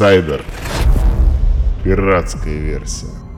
Инсайдер. Пиратская версия.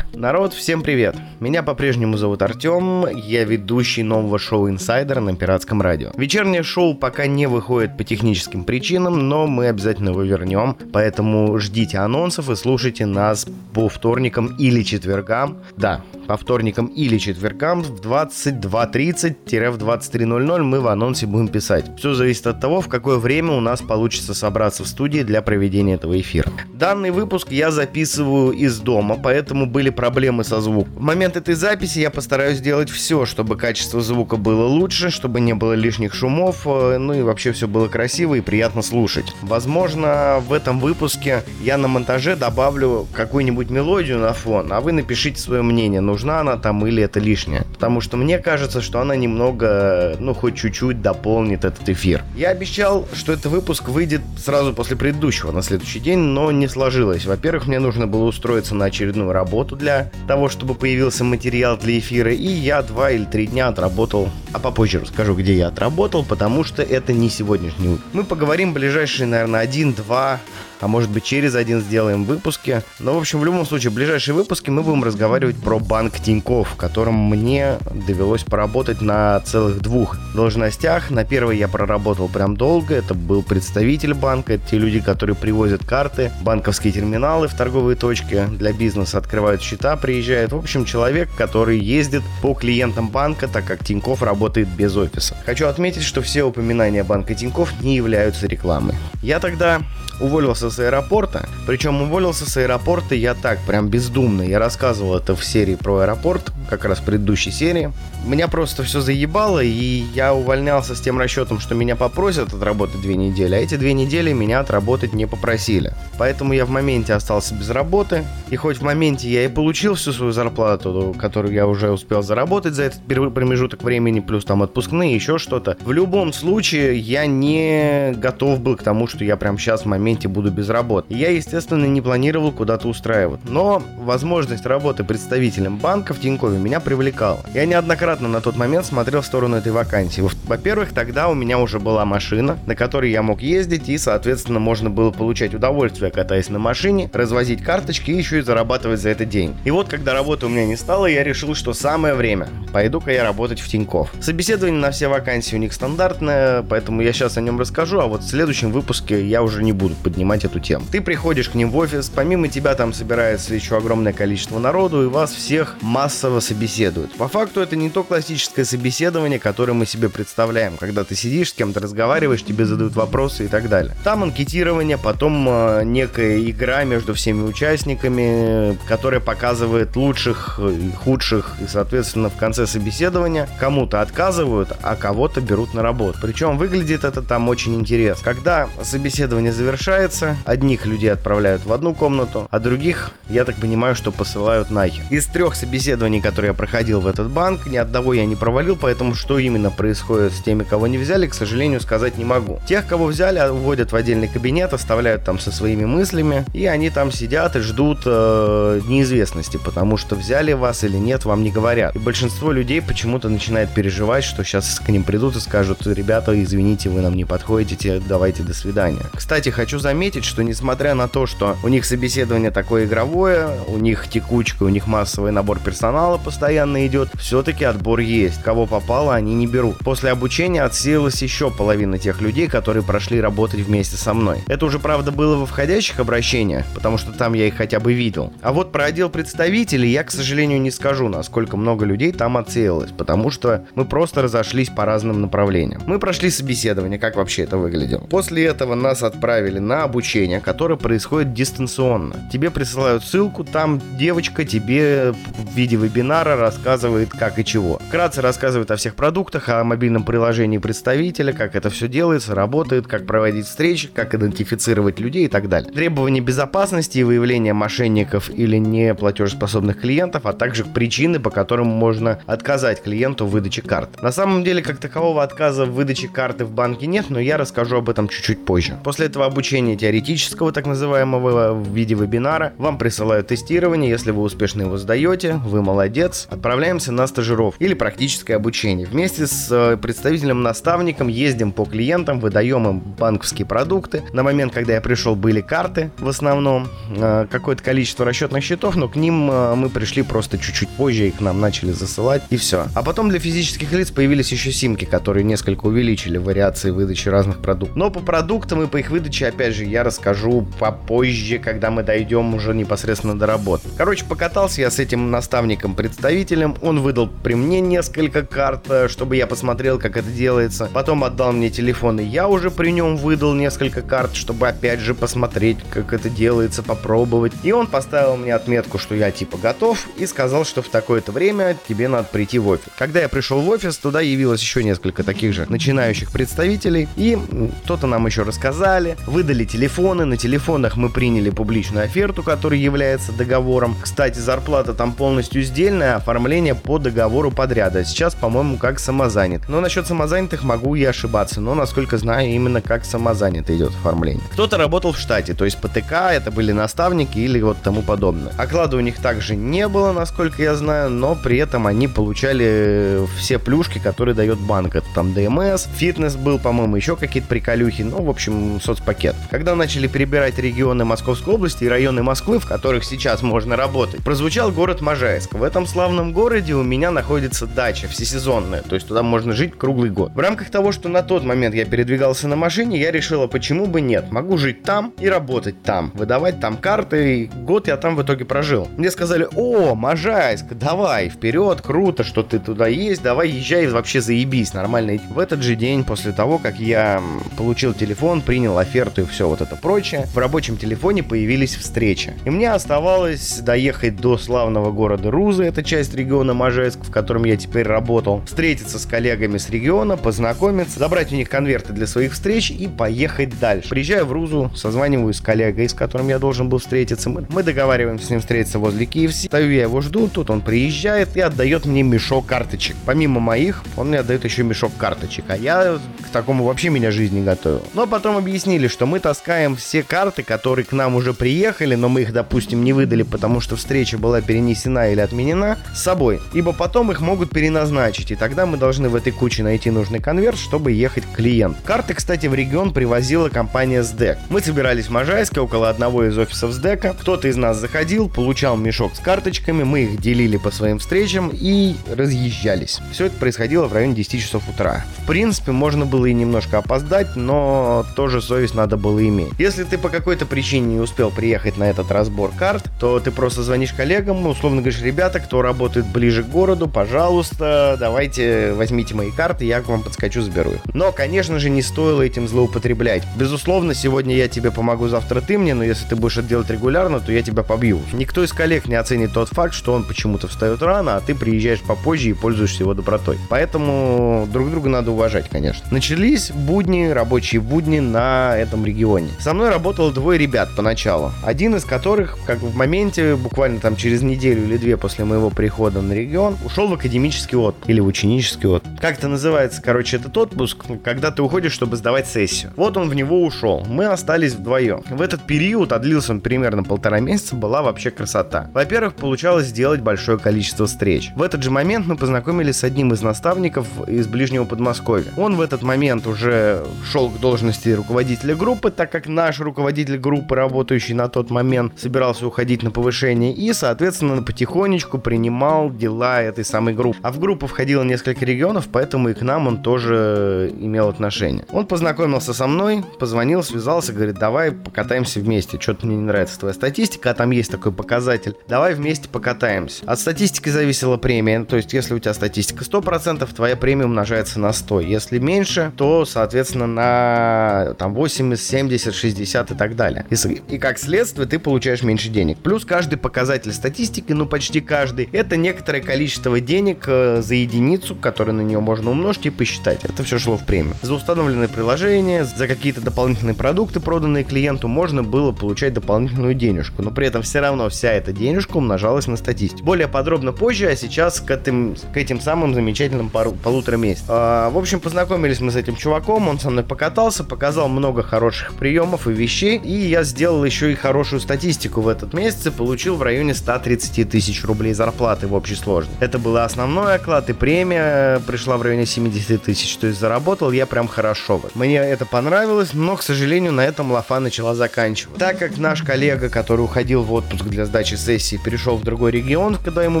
Народ, всем привет! Меня по-прежнему зовут Артем, я ведущий нового шоу «Инсайдер» на Пиратском радио. Вечернее шоу пока не выходит по техническим причинам, но мы обязательно его вернем, поэтому ждите анонсов и слушайте нас по вторникам или четвергам. Да, по вторникам или четвергам в 22.30-23.00 мы в анонсе будем писать. Все зависит от того, в какое время у нас получится собраться в студии для проведения этого эфира. Данный выпуск я записываю из дома, поэтому были проблемы со звуком. В момент этой записи я постараюсь сделать все, чтобы качество звука было лучше, чтобы не было лишних шумов, э, ну и вообще все было красиво и приятно слушать. Возможно, в этом выпуске я на монтаже добавлю какую-нибудь мелодию на фон, а вы напишите свое мнение, нужна она там или это лишнее. Потому что мне кажется, что она немного, ну хоть чуть-чуть дополнит этот эфир. Я обещал, что этот выпуск выйдет сразу после предыдущего на следующий день, но не сложилось. Во-первых, мне нужно было устроиться на очередную работу для того, чтобы появился материал для эфира, и я два или три дня отработал, а попозже расскажу, где я отработал, потому что это не сегодняшний. Мы поговорим ближайшие, наверное, один-два а может быть через один сделаем выпуски. Но, в общем, в любом случае, в ближайшие выпуски мы будем разговаривать про банк Тиньков, в котором мне довелось поработать на целых двух должностях. На первой я проработал прям долго, это был представитель банка, это те люди, которые привозят карты, банковские терминалы в торговые точки для бизнеса, открывают счета, приезжают. В общем, человек, который ездит по клиентам банка, так как Тиньков работает без офиса. Хочу отметить, что все упоминания банка Тиньков не являются рекламой. Я тогда уволился с аэропорта. Причем уволился с аэропорта я так, прям бездумно. Я рассказывал это в серии про аэропорт, как раз в предыдущей серии. Меня просто все заебало, и я увольнялся с тем расчетом, что меня попросят отработать две недели, а эти две недели меня отработать не попросили. Поэтому я в моменте остался без работы, и хоть в моменте я и получил всю свою зарплату, которую я уже успел заработать за этот промежуток времени, плюс там отпускные, еще что-то, в любом случае я не готов был к тому, что я прям сейчас в моменте буду без работы. Я, естественно, не планировал куда-то устраивать, но возможность работы представителем банка в Тинькове меня привлекала. Я неоднократно на тот момент смотрел в сторону этой вакансии. Во-первых, тогда у меня уже была машина, на которой я мог ездить, и, соответственно, можно было получать удовольствие, катаясь на машине, развозить карточки и еще и зарабатывать за это день. И вот, когда работы у меня не стало, я решил, что самое время. Пойду-ка я работать в Тиньков. Собеседование на все вакансии у них стандартное, поэтому я сейчас о нем расскажу, а вот в следующем выпуске я уже не буду поднимать эту тему. Ты приходишь к ним в офис, помимо тебя там собирается еще огромное количество народу, и вас всех массово собеседуют. По факту это не то классическое собеседование, которое мы себе представляем, когда ты сидишь с кем-то разговариваешь, тебе задают вопросы и так далее. Там анкетирование, потом э, некая игра между всеми участниками, которая показывает лучших и худших, и, соответственно, в конце собеседования кому-то отказывают, а кого-то берут на работу. Причем выглядит это там очень интересно. Когда собеседование завершается, одних людей отправляют в одну комнату, а других, я так понимаю, что посылают нахер. Из трех собеседований, которые я проходил в этот банк, ни одного я не провалил, поэтому что именно происходит с теми, кого не взяли, к сожалению, сказать не могу. Тех, кого взяли, вводят в отдельный кабинет, оставляют там со своими мыслями, и они там сидят и ждут э, неизвестности, потому что взяли вас или нет, вам не говорят. И большинство людей почему-то начинает переживать, что сейчас к ним придут и скажут, ребята, извините, вы нам не подходите, давайте до свидания. Кстати, хочу заметить, что несмотря на то, что у них собеседование такое игровое, у них текучка, у них массовый набор персонала постоянно идет, все-таки отбор есть. Кого попало, они не берут. После обучения отсеялась еще половина тех людей, которые прошли работать вместе со мной. Это уже, правда, было во входящих обращениях, потому что там я их хотя бы видел. А вот про отдел представителей я, к сожалению, не скажу, насколько много людей там отсеялось, потому что мы просто разошлись по разным направлениям. Мы прошли собеседование, как вообще это выглядело. После этого нас отправили на обучение, которое происходит дистанционно. Тебе присылают ссылку, там девочка тебе в виде вебинара рассказывает как и чего. Вкратце рассказывает о всех продуктах, о мобильном приложении представителя, как это все делается, работает, как проводить встречи, как идентифицировать людей и так далее. Требования безопасности и выявления мошенников или не платежеспособных клиентов, а также причины, по которым можно отказать клиенту в выдаче карт. На самом деле, как такового отказа в выдаче карты в банке нет, но я расскажу об этом чуть-чуть позже. После этого обучения теоретического, так называемого, в виде вебинара, вам присылают тестирование, если вы успешно его сдаете, вы молодец, отправляемся на стажировку или практическое обучение. Вместе с э, представителем-наставником ездим по клиентам, выдаем им банковские продукты. На момент, когда я пришел, были карты в основном, э, какое-то количество расчетных счетов, но к ним э, мы пришли просто чуть-чуть позже, их нам начали засылать, и все. А потом для физических лиц появились еще симки, которые несколько увеличили вариации выдачи разных продуктов. Но по продуктам и по их выдаче, опять же, я расскажу попозже, когда мы дойдем уже непосредственно до работы. Короче, покатался я с этим наставником-представителем, он выдал при мне несколько карт, э, чтобы я посмотрел, как это делается. Потом отдал мне телефон, и я уже при нем выдал несколько карт, чтобы опять же посмотреть, как это делается, попробовать. И он поставил мне отметку, что я типа готов, и сказал, что в такое-то время тебе надо прийти в офис. Когда я пришел в офис, туда явилось еще несколько таких же начинающих представителей, и кто-то нам еще рассказали, выдали телефоны, на телефонах мы приняли публичную оферту, которая является договором. Кстати, зарплата там полностью сдельная, оформление по договору подряда. Сейчас, по-моему, как самозанят. Но насчет самозанятых могу и ошибаться, но, насколько знаю, именно как самозанятый идет оформление. Кто-то работал в штате, то есть ПТК, это были наставники или вот тому подобное. Оклада у них также не было, насколько я знаю, но при этом они получали все плюшки, которые дает банк. Это там ДМС, фитнес был, по-моему, еще какие-то приколюхи, ну, в общем, соцпакет. Когда начали перебирать регионы Московской области и районы Москвы, в которых сейчас можно работать, прозвучал город Можайск. В этом славном городе у меня находится дача всесезонная, то есть туда можно жить круглый год. В рамках того, что на тот момент я передвигался на машине, я решила, почему бы нет. Могу жить там и работать там, выдавать там карты, и год я там в итоге прожил. Мне сказали, о, Можайск, давай, вперед, круто, что ты туда есть, давай езжай, вообще заебись, нормально. В этот же день, после того, как я получил телефон, принял оферту и все вот это прочее, в рабочем телефоне появились встречи. И мне оставалось доехать до славного города Рузы, это часть региона Можайск, в котором я теперь работал, встретиться с коллегами с региона, познакомиться, забрать у них конверты для своих встреч и поехать дальше. Приезжаю в Рузу, созваниваюсь с коллегой, с которым я должен был встретиться. Мы, договариваемся с ним встретиться возле KFC. Стою я его жду, тут он приезжает и отдает мне мешок карточек. Помимо моих, он мне отдает еще мешок карточек. А я к такому вообще меня жизнь не готовил. Но потом объяснили, что мы таскаем все карты, которые к нам уже приехали, но мы их, допустим, не выдали, потому что встреча была перенесена или отменена, с собой. Ибо потом их могут переназначить, и тогда мы должны в этой куче найти нужный конверт, чтобы ехать к клиенту. Карты, кстати, в регион привозила компания СДЭК. Мы собирались в Можайске около одного из офисов СДЭКа. Кто-то из нас заходил, получал мешок с карточками, мы их делили по своим встречам и разъезжались. Все это происходило в районе 10 часов утра. В принципе, можно было и немножко опоздать, но тоже совесть надо было иметь. Если ты по какой-то причине не успел приехать на этот разбор карт, то ты просто звонишь коллегам, условно говоришь, ребята, кто работает ближе к городу, пожалуйста, давайте возьмите мои карты, я к вам подскочу, заберу их. Но, конечно же, не стоило этим злоупотреблять. Безусловно, сегодня я тебе помогу, завтра ты мне, но если ты будешь это делать регулярно, то я тебя побью. Никто из коллег не оценит тот факт, что он почему-то встает рано, а ты приезжаешь попозже и пользуешься его добротой. Поэтому друг друга надо уважать, конечно. Начались будни, рабочие будни на этом регионе. Со мной работало двое ребят поначалу. Один из которых, как в моменте, буквально там через неделю или две после моего прихода на регион, ушел в академический отпуск или в ученический отпуск. Как это называется, короче, этот отпуск, когда ты уходишь, чтобы сдавать сессию. Вот он в него ушел. Мы остались вдвоем. В этот период, а длился он примерно полтора месяца, была вообще красота. Во-первых, получалось сделать большое количество встреч. В этот же момент мы познакомились с одним из наставников из ближнего Подмосковья. Он в этот момент уже шел к должности руководителя группы, так как наш руководитель группы, работающий на тот момент, собирался уходить на повышение и, соответственно, потихонечку принимал дела этой самой группы. А в группу входило несколько регионов, поэтому и к нам он тоже имел отношение. Он познакомился со мной, позвонил, связался, говорит, давай покатаемся вместе. Что-то мне не нравится твоя статистика, а там есть такой показатель. Давай вместе покатаемся. От статистики зависела премия. То есть, если у тебя статистика 100%, твоя премия умножается на 100. Если меньше, то, соответственно, на там 80, 70, 60 и так далее. И, и как следствие, ты получаешь меньше денег. Плюс каждый показатель статистики, ну почти каждый, это некоторое количество денег э, за единицу, которое на нее можно умножить и посчитать. Это все шло в премию. За установленные приложения, за какие-то дополнительные продукты, проданные клиенту, можно было получать дополнительную денежку. Но при этом все равно вся эта денежка умножалась на статистику. Более подробно позже, а сейчас к этим, к этим самым замечательным пару, полутора месяцам. А, в общем, познакомились мы с этим чуваком, он со мной покатался, показал много хороших приемов и вещей, и я сделал еще и хорошую статистику в этот месяц и получил в районе 130 тысяч рублей зарплаты в общей сложности. Это был основной оклад и премия пришла в районе 70 тысяч, то есть заработал я прям хорошо. Мне это понравилось, но, к сожалению, на этом лафа начала заканчиваться. Так как наш коллега, который уходил в отпуск для сдачи сессии, перешел в другой регион, когда ему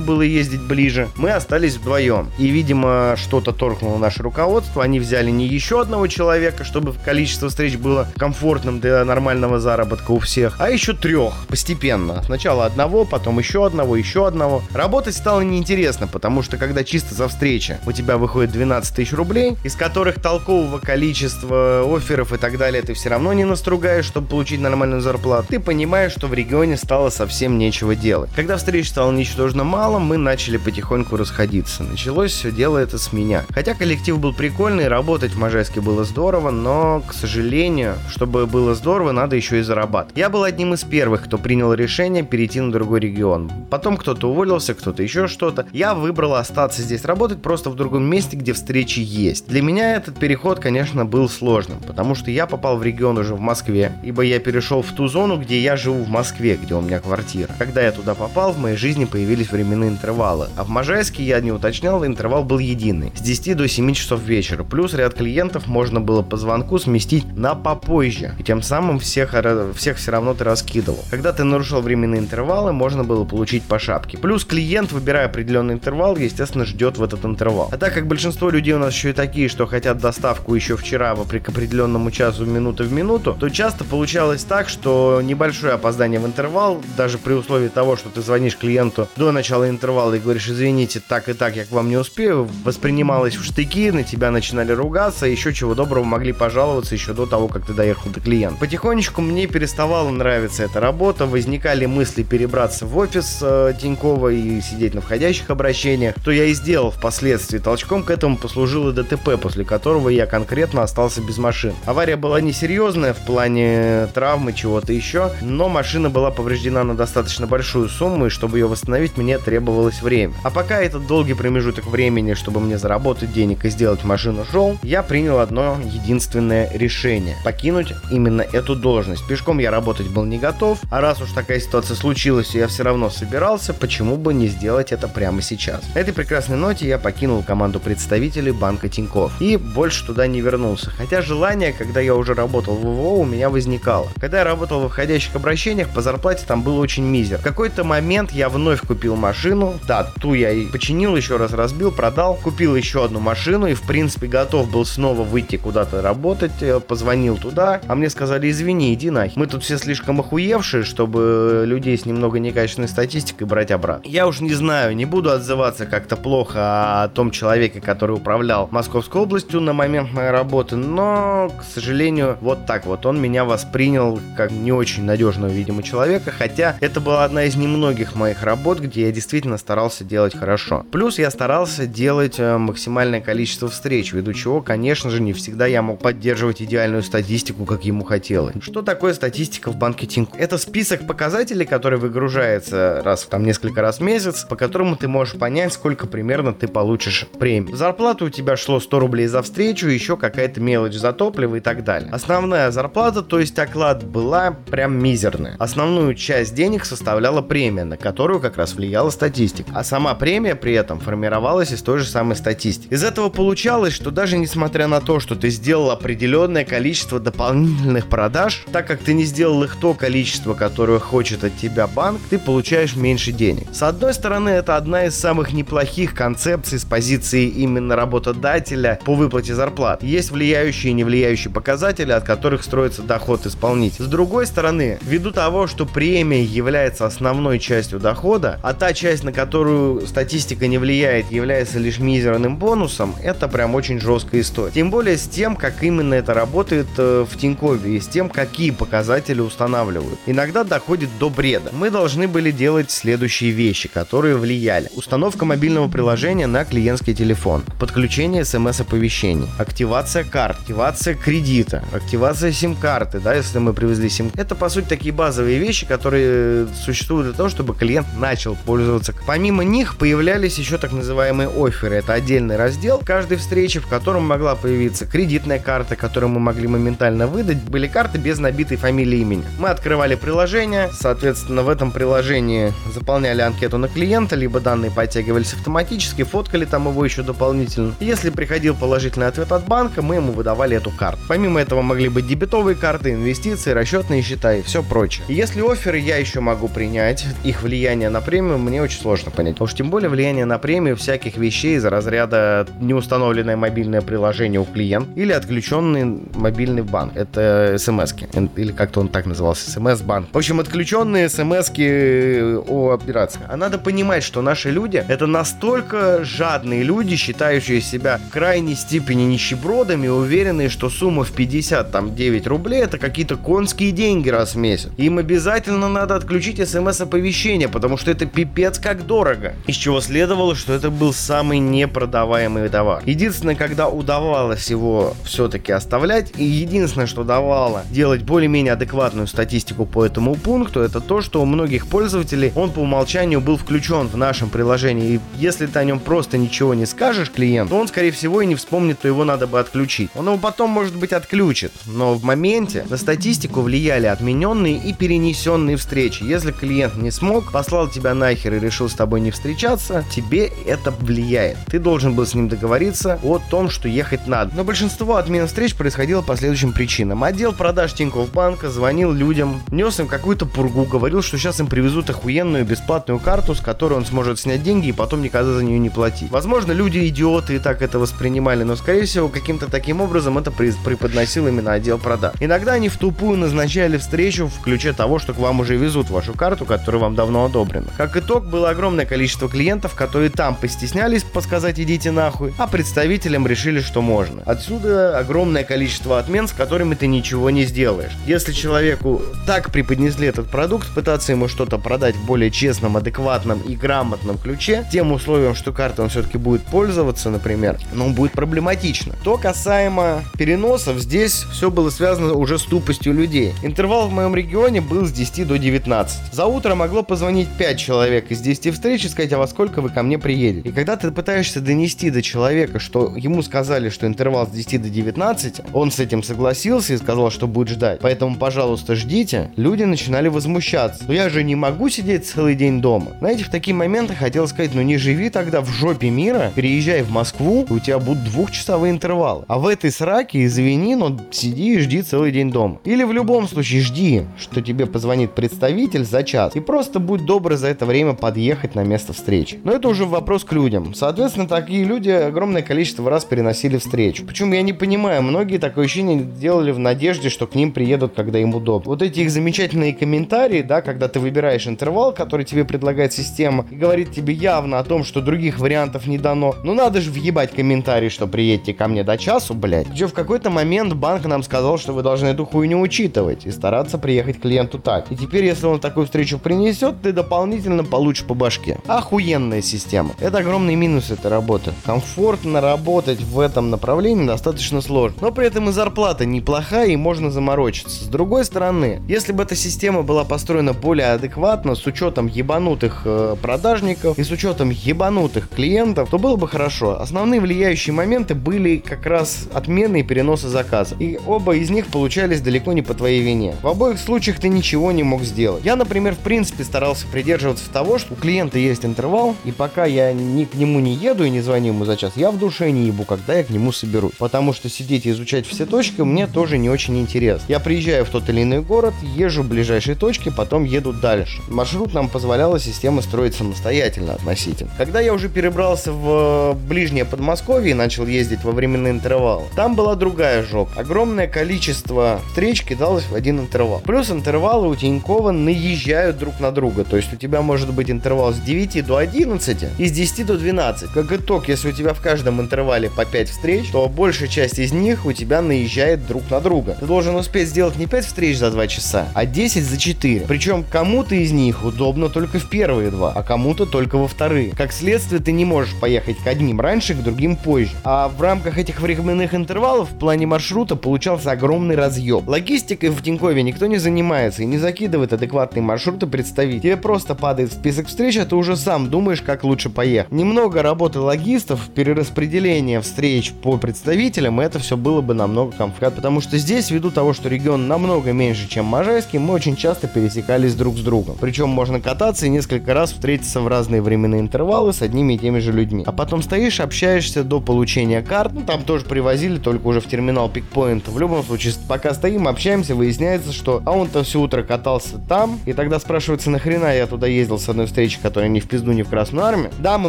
было ездить ближе, мы остались вдвоем. И, видимо, что-то торкнуло наше руководство. Они взяли не еще одного человека, чтобы количество встреч было комфортным для нормального заработка у всех, а еще трех постепенно. Сначала одного, потом еще одного, еще одного. Работать стало неинтересно, потому что когда чисто за встречи у тебя выходит 12 тысяч рублей, из которых толкового количества офферов и так далее ты все равно не настругаешь, чтобы получить нормальную зарплату, ты понимаешь, что в регионе стало совсем нечего делать. Когда встреч стало ничтожно мало, мы начали потихоньку расходиться. Началось все дело это с меня. Хотя коллектив был прикольный, работать в Можайске было здорово, но, к сожалению, чтобы было здорово, надо еще и зарабатывать. Я был одним из первых, кто принял решение перейти на другой регион. Потом кто-то уволился, кто-то еще что-то. Я выбрал остаться здесь работать просто в другом месте, где встречи есть. Для меня этот переход, конечно, был сложным, потому что я попал в регион уже в Москве, ибо я перешел в ту зону, где я живу в Москве, где у меня квартира. Когда я туда попал, в моей жизни появились временные интервалы. А в Можайске я не уточнял, интервал был единый. С 10 до 7 часов вечера. Плюс ряд клиентов можно было по звонку сместить на попозже. И тем самым всех, всех все равно ты раскидывал. Когда ты нарушал временные интервалы, можно было получить по шапке. Плюс клиент, выбирая определенный интервал, естественно, ждет в этот интервал. А так как большинство людей у нас еще и такие, что хотят доставку еще вчера, вопреки определенному часу, минуты в минуту, то часто получалось так, что небольшое опоздание в интервал, даже при условии того, что ты звонишь клиенту до начала интервала и говоришь, извините, так и так, я к вам не успею, воспринималось в штыки, на тебя начинали ругаться, еще чего доброго могли пожаловаться еще до того, как ты доехал до клиента. Потихонечку мне переставала нравиться эта работа, возникали мысли перебраться в офис э, Тинькова и сидеть на входящих обращениях, то я и сделал впоследствии. Толчком к этому послужило ДТП, после которого я конкретно остался без машин. Авария была несерьезная в плане травмы, чего-то еще, но машина была повреждена на достаточно большую сумму, и чтобы ее восстановить, мне требовалось время. А пока этот долгий промежуток времени, чтобы мне заработать денег и сделать машину шел, я принял одно единственное решение – покинуть именно эту должность. Пешком я работать был не готов, а раз уж такая ситуация случилась, и я все равно собирался, почему бы не сделать это прямо сейчас. На этой прекрасной ноте я покинул команду представителей банка Тиньков и больше туда не вернулся. Хотя желание, когда я уже работал в ВВО, у меня возникало. Когда я работал в входящих обращениях, по зарплате там был очень мизер. В какой-то момент я вновь купил машину, да, ту я и починил, еще раз разбил, продал, купил еще одну машину и в принципе готов был снова выйти куда-то работать, э, позвонил туда, а мне сказали, извини, иди нахер. Мы тут все слишком охуевшие, чтобы людей с немного некачественной статистикой брать обратно. Я уж не знаю, не буду отзываться как-то плохо о том человеке, который управлял Московской областью на момент моей работы, но, к сожалению, вот так вот он меня воспринял как не очень надежного, видимо, человека, хотя это была одна из немногих моих работ, где я действительно старался делать хорошо. Плюс я старался делать э, максимальное количество встреч, ввиду чего, конечно же, не всегда я мог поддерживать идеальную статистику, как ему хотелось. Что такое статистика в банке Тинько? Это список показателей, который выгружается раз там несколько раз в месяц, по которому ты можешь понять, сколько примерно ты получишь премии. Зарплата у тебя шло 100 рублей за встречу, еще какая-то мелочь за топливо и так далее. Основная зарплата, то есть оклад, была прям мизерная. Основную часть денег составляла премия, на которую как раз влияла статистика. А сама премия при этом формировалась из той же самой статистики. Из этого получалось, что даже несмотря на то, что ты сделал определенное количество дополнительных продаж, так как ты не сделал их то количество, которое хочет от тебя банк, ты получаешь меньше денег. С одной стороны, это одна из самых неплохих концепций с позиции именно работодателя по выплате зарплат. Есть влияющие и не влияющие показатели, от которых строится доход исполнителя. С другой стороны, ввиду того, что премия является основной частью дохода, а та часть, на которую статистика не влияет, является лишь мизерным бонусом, это прям очень жесткая история. Тем более с тем, как именно это работает э, в Тинькове и с тем, какие показатели устанавливают. Иногда доходит до бреда. Мы должны были делать следующие вещи, которые влияли. Установка мобильного приложения на клиентский телефон, подключение смс-оповещений, активация карт, активация кредита, активация сим-карты, да, если мы привезли сим. Это, по сути, такие базовые вещи, которые существуют для того, чтобы клиент начал пользоваться. Помимо них появлялись еще так называемые оферы. Это отдельный раздел каждой встречи, в котором могла появиться кредитная карта, которую мы могли моментально выдать. Карты без набитой фамилии и имени. Мы открывали приложение, соответственно, в этом приложении заполняли анкету на клиента, либо данные подтягивались автоматически, фоткали там его еще дополнительно. Если приходил положительный ответ от банка, мы ему выдавали эту карту. Помимо этого могли быть дебетовые карты, инвестиции, расчетные счета и все прочее. Если оферы я еще могу принять, их влияние на премию мне очень сложно понять. Что тем более влияние на премию всяких вещей из разряда неустановленное мобильное приложение у клиента или отключенный мобильный банк. Это смс или как-то он так назывался, смс-банк. В общем, отключенные смс о операции. А надо понимать, что наши люди это настолько жадные люди, считающие себя в крайней степени нищебродами, уверенные, что сумма в 50 там 9 рублей это какие-то конские деньги раз в месяц. Им обязательно надо отключить смс-оповещение, потому что это пипец как дорого. Из чего следовало, что это был самый непродаваемый товар. Единственное, когда удавалось его все-таки оставлять, и единственное, что давало делать более-менее адекватную статистику по этому пункту, это то, что у многих пользователей он по умолчанию был включен в нашем приложении. И если ты о нем просто ничего не скажешь клиенту, он, скорее всего, и не вспомнит, то его надо бы отключить. Он его потом, может быть, отключит. Но в моменте на статистику влияли отмененные и перенесенные встречи. Если клиент не смог, послал тебя нахер и решил с тобой не встречаться, тебе это влияет. Ты должен был с ним договориться о том, что ехать надо. Но большинство отмен встреч происходило по следующим причинам. Отдел продаж Тинькофф банка звонил людям, нес им какую-то пургу, говорил, что сейчас им привезут охуенную бесплатную карту, с которой он сможет снять деньги и потом никогда за нее не платить. Возможно, люди идиоты и так это воспринимали, но скорее всего каким-то таким образом это преподносил именно отдел продаж. Иногда они в тупую назначали встречу в ключе того, что к вам уже везут вашу карту, которая вам давно одобрена. Как итог, было огромное количество клиентов, которые там постеснялись подсказать идите нахуй, а представителям решили, что можно. Отсюда огромное количество отмен, с которыми ты ничего не сделаешь. Если человеку так преподнесли этот продукт, пытаться ему что-то продать в более честном, адекватном и грамотном ключе, тем условием, что карта он все-таки будет пользоваться, например, ну, будет проблематично. То касаемо переносов, здесь все было связано уже с тупостью людей. Интервал в моем регионе был с 10 до 19. За утро могло позвонить 5 человек из 10 встреч и сказать, а во сколько вы ко мне приедете. И когда ты пытаешься донести до человека, что ему сказали, что интервал с 10 до 19, он с этим согласился и сказал, что будет ждать. Поэтому, пожалуйста, ждите. Люди начинали возмущаться. Но я же не могу сидеть целый день дома. Знаете, в такие моменты хотел сказать, ну не живи тогда в жопе мира, переезжай в Москву, у тебя будут двухчасовые интервалы. А в этой сраке, извини, но сиди и жди целый день дома. Или в любом случае жди, что тебе позвонит представитель за час. И просто будь добр за это время подъехать на место встречи. Но это уже вопрос к людям. Соответственно, такие люди огромное количество раз переносили встречу. Почему я не понимаю, многие такое ощущение делали в надежде, что к ним приедут, когда им удобно. Вот эти их замечательные комментарии, да, когда ты выбираешь интервал, который тебе предлагает система, и говорит тебе явно о том, что других вариантов не дано. Ну надо же въебать комментарий, что приедете ко мне до часу, блядь. Еще в какой-то момент банк нам сказал, что вы должны эту хуйню учитывать и стараться приехать клиенту так. И теперь, если он такую встречу принесет, ты дополнительно получишь по башке. Охуенная система. Это огромный минус этой работы. Комфортно работать в этом направлении достаточно сложно. Но при этом и зарплата неплохая и можно заморочиться. С другой стороны, если бы эта система была построена более адекватно, с учетом ебанутых э, продажников и с учетом ебанутых клиентов, то было бы хорошо. Основные влияющие моменты были как раз отмены и переносы заказа. И оба из них получались далеко не по твоей вине. В обоих случаях ты ничего не мог сделать. Я, например, в принципе старался придерживаться того, что у клиента есть интервал, и пока я ни к нему не еду и не звоню ему за час, я в душе не ебу, когда я к нему соберусь. Потому что сидеть и изучать все точки мне тоже не очень интересно. Я приезжаю в тот или иной город, езжу в ближайшие точки, потом еду дальше. Маршрут нам позволяла система строить самостоятельно относительно. Когда я уже перебрался в ближнее Подмосковье и начал ездить во временный интервал, там была другая жопа. Огромное количество встреч кидалось в один интервал. Плюс интервалы у Тинькова наезжают друг на друга. То есть у тебя может быть интервал с 9 до 11 и с 10 до 12. Как итог, если у тебя в каждом интервале по 5 встреч, то большая часть из них у тебя наезжает друг на друга. Ты должен успеть сделать не 5 встреч за 2 часа, а 10 за 4. Причем кому-то из них удобно только в первые два, а кому-то только во вторые. Как следствие, ты не можешь поехать к одним раньше, к другим позже. А в рамках этих временных интервалов в плане маршрута получался огромный разъем. Логистикой в Тинькове никто не занимается и не закидывает адекватный маршрут маршруты представить. Тебе просто падает список встреч, а ты уже сам думаешь, как лучше поехать. Немного работы логистов, перераспределение встреч по представителям, это все было бы намного комфортнее. Потому что здесь, ввиду того, что регион намного меньше, чем Можайский, мы очень часто пересекались друг с другом. Причем можно кататься и несколько раз встретиться в разные временные интервалы с одними и теми же людьми. А потом стоишь, общаешься до получения карт. Ну, там тоже привозили, только уже в терминал пикпоинт. В любом случае, пока стоим, общаемся, выясняется, что а он-то все утро катался там. И тогда спрашивается, нахрена я туда ездил с одной встречи, которая не в пизду, не в Красную Армию. Да, мы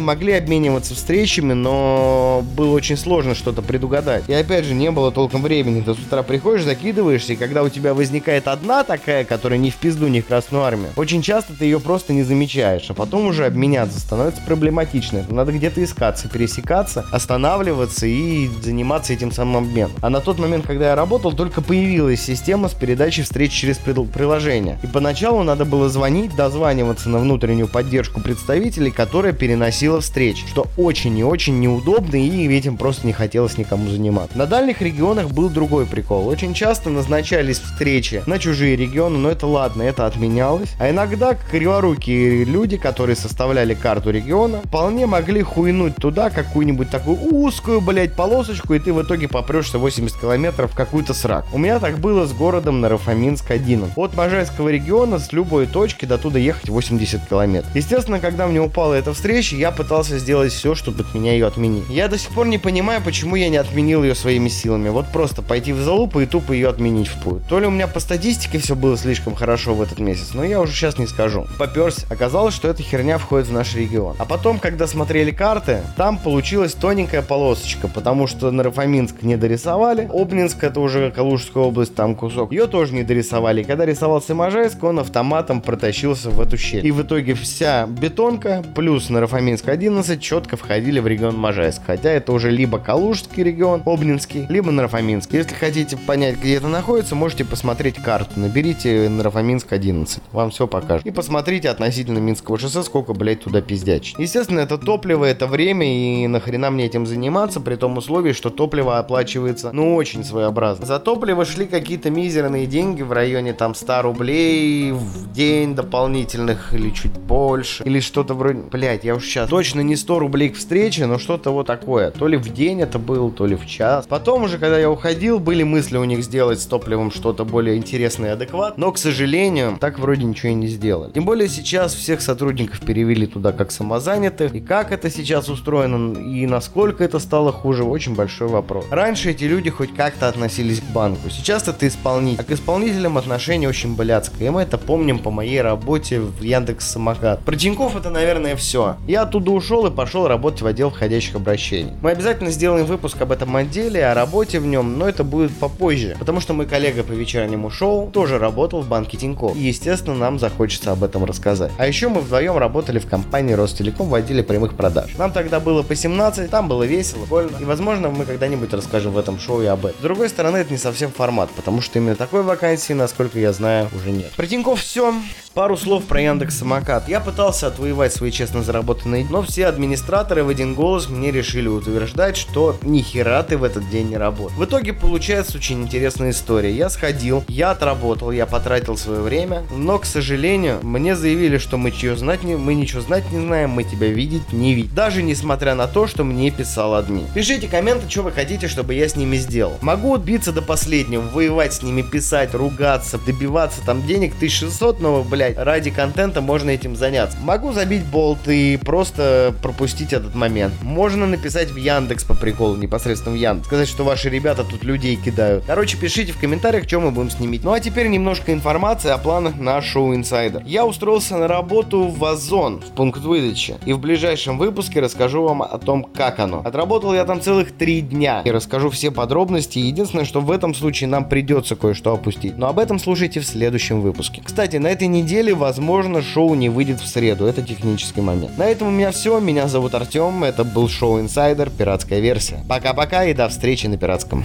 могли обмениваться встречами, но было очень сложно что-то предугадать. И опять же, не было толком времени. Ты с утра приходишь, закидываешься, и когда у тебя возникает одна такая, которая не в пизду, не в Красную Армию, очень часто ты ее просто не замечаешь, а потом уже обменяться становится проблематично. Надо где-то искаться, пересекаться, останавливаться и заниматься этим самым обменом. А на тот момент, когда я работал, только появилась система с передачей встреч через приложение. И поначалу надо было звонить, дозваниваться на внутреннюю поддержку представителей, которая переносила встречи, что очень и очень неудобно, и этим просто не хотелось никому заниматься. На дальних регионах был другой прикол. Очень часто назначались встречи на чужие регионы, но это ладно, это отменялось. А иногда криворукие люди, которые составляли карту региона, вполне могли хуйнуть туда какую-нибудь такую узкую, блядь, полосочку, и ты в итоге попрешься 80 километров в какую-то срак. У меня так было с городом Нарафаминск-1. От Можайского региона с любой точки до туда ехать 80 километров. Естественно, когда мне упала эта встреча, я пытался сделать все, чтобы от меня ее отменить. Я до сих пор не понимаю, почему я не отменил ее своими силами. Вот просто пойти в залупу и тупо ее отменить в путь. То ли у меня по статистике все было слишком хорошо в этот месяц, но я уже сейчас не скажу. Поперся. Оказалось, что эта херня входит в наш регион. А потом, когда смотрели карты, там получилась тоненькая полосочка, потому что Нарафаминск не дорисовали. Обнинск, это уже Калужская область, там кусок. Ее тоже не дорисовали. И когда рисовался Можайск, он автоматом протащился в эту щель. И в итоге вся бетонка плюс Нарафаминск 11 четко входили в регион Можайск. Хотя это уже либо Калужский регион, Обнинский, либо Нарафаминск. Если хотите понять, где это находится, можете посмотреть карту. Наберите Нарафаминск 11. Вам все покажет. И посмотрите относительно Минского шоссе, сколько, блядь, туда пиздячить. Естественно, это топливо, это время, и нахрена мне этим заниматься, при том условии, что топливо оплачивается, ну, очень своеобразно. За топливо шли какие-то мизерные деньги в районе, там, 100 рублей в день дополнительных, или чуть больше, или что-то вроде... Блядь, я уж сейчас точно не 100 рублей к встрече, но что-то вот такое. То ли в день это был, то ли в час. Потом уже, когда я уходил, были мысли у них сделать с топливом что-то более интересное и адекватное, но, к сожалению, так вроде ничего и не сделали. Тем более сейчас всех сотрудников перевели туда как самозанятых, и как это сейчас устроено, и насколько это стало хуже, очень большой вопрос. Раньше эти люди хоть как-то относились к банку, сейчас это исполнитель. А к исполнителям отношение очень блядское, и мы это помним по моей работе в Яндекс Самокат. Про Тинькофф это, наверное, все. Я оттуда ушел и пошел работать в отдел входящих обращений. Мы обязательно сделаем выпуск об этом отделе, о работе в нем, но это будет попозже, потому что мой коллега по вечернему шоу тоже работал в банке Тинькофф. И, естественно, нам захочется об этом рассказать. А еще мы вдвоем работали в компании Ростелеком в отделе прямых продаж. Нам тогда было по 17, там было весело, больно. И, возможно, мы когда-нибудь расскажем в этом шоу и об этом. С другой стороны, это не совсем формат, потому что именно такой вакансии, насколько я знаю, уже нет. Про Тинькофф все. Пару слов про Яндекс Самокат. Я пытался отвоевать свои честно заработанные, но все администраторы в один голос мне решили утверждать, что ни хера ты в этот день не работал. В итоге получается очень интересная история. Я сходил, я отработал, я потратил свое время, но, к сожалению, мне заявили, что мы чего знать не, мы ничего знать не знаем, мы тебя видеть не видим. Даже несмотря на то, что мне писал админ. Пишите комменты, что вы хотите, чтобы я с ними сделал. Могу биться до последнего, воевать с ними, писать, ругаться, добиваться там денег 1600, но, блядь, ради контента можно этим заняться. Могу забить болт и просто пропустить этот момент. Можно написать в Яндекс по приколу, непосредственно в Яндекс. Сказать, что ваши ребята тут людей кидают. Короче, пишите в комментариях, что мы будем снимать. Ну а теперь немножко информации о планах на шоу Инсайдер. Я устроился на работу в Озон, в пункт выдачи. И в ближайшем выпуске расскажу вам о том, как оно. Отработал я там целых три дня. И расскажу все подробности. Единственное, что в этом случае нам придется кое-что опустить. Но об этом слушайте в следующем выпуске. Кстати, на этой неделе, возможно, шоу не выйдет в среду. Это технический момент. На этом у меня все. Меня зовут Артем. Это был шоу Инсайдер, пиратская версия. Пока-пока и до встречи на пиратском.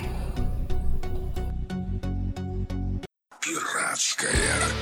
Пиратское радио.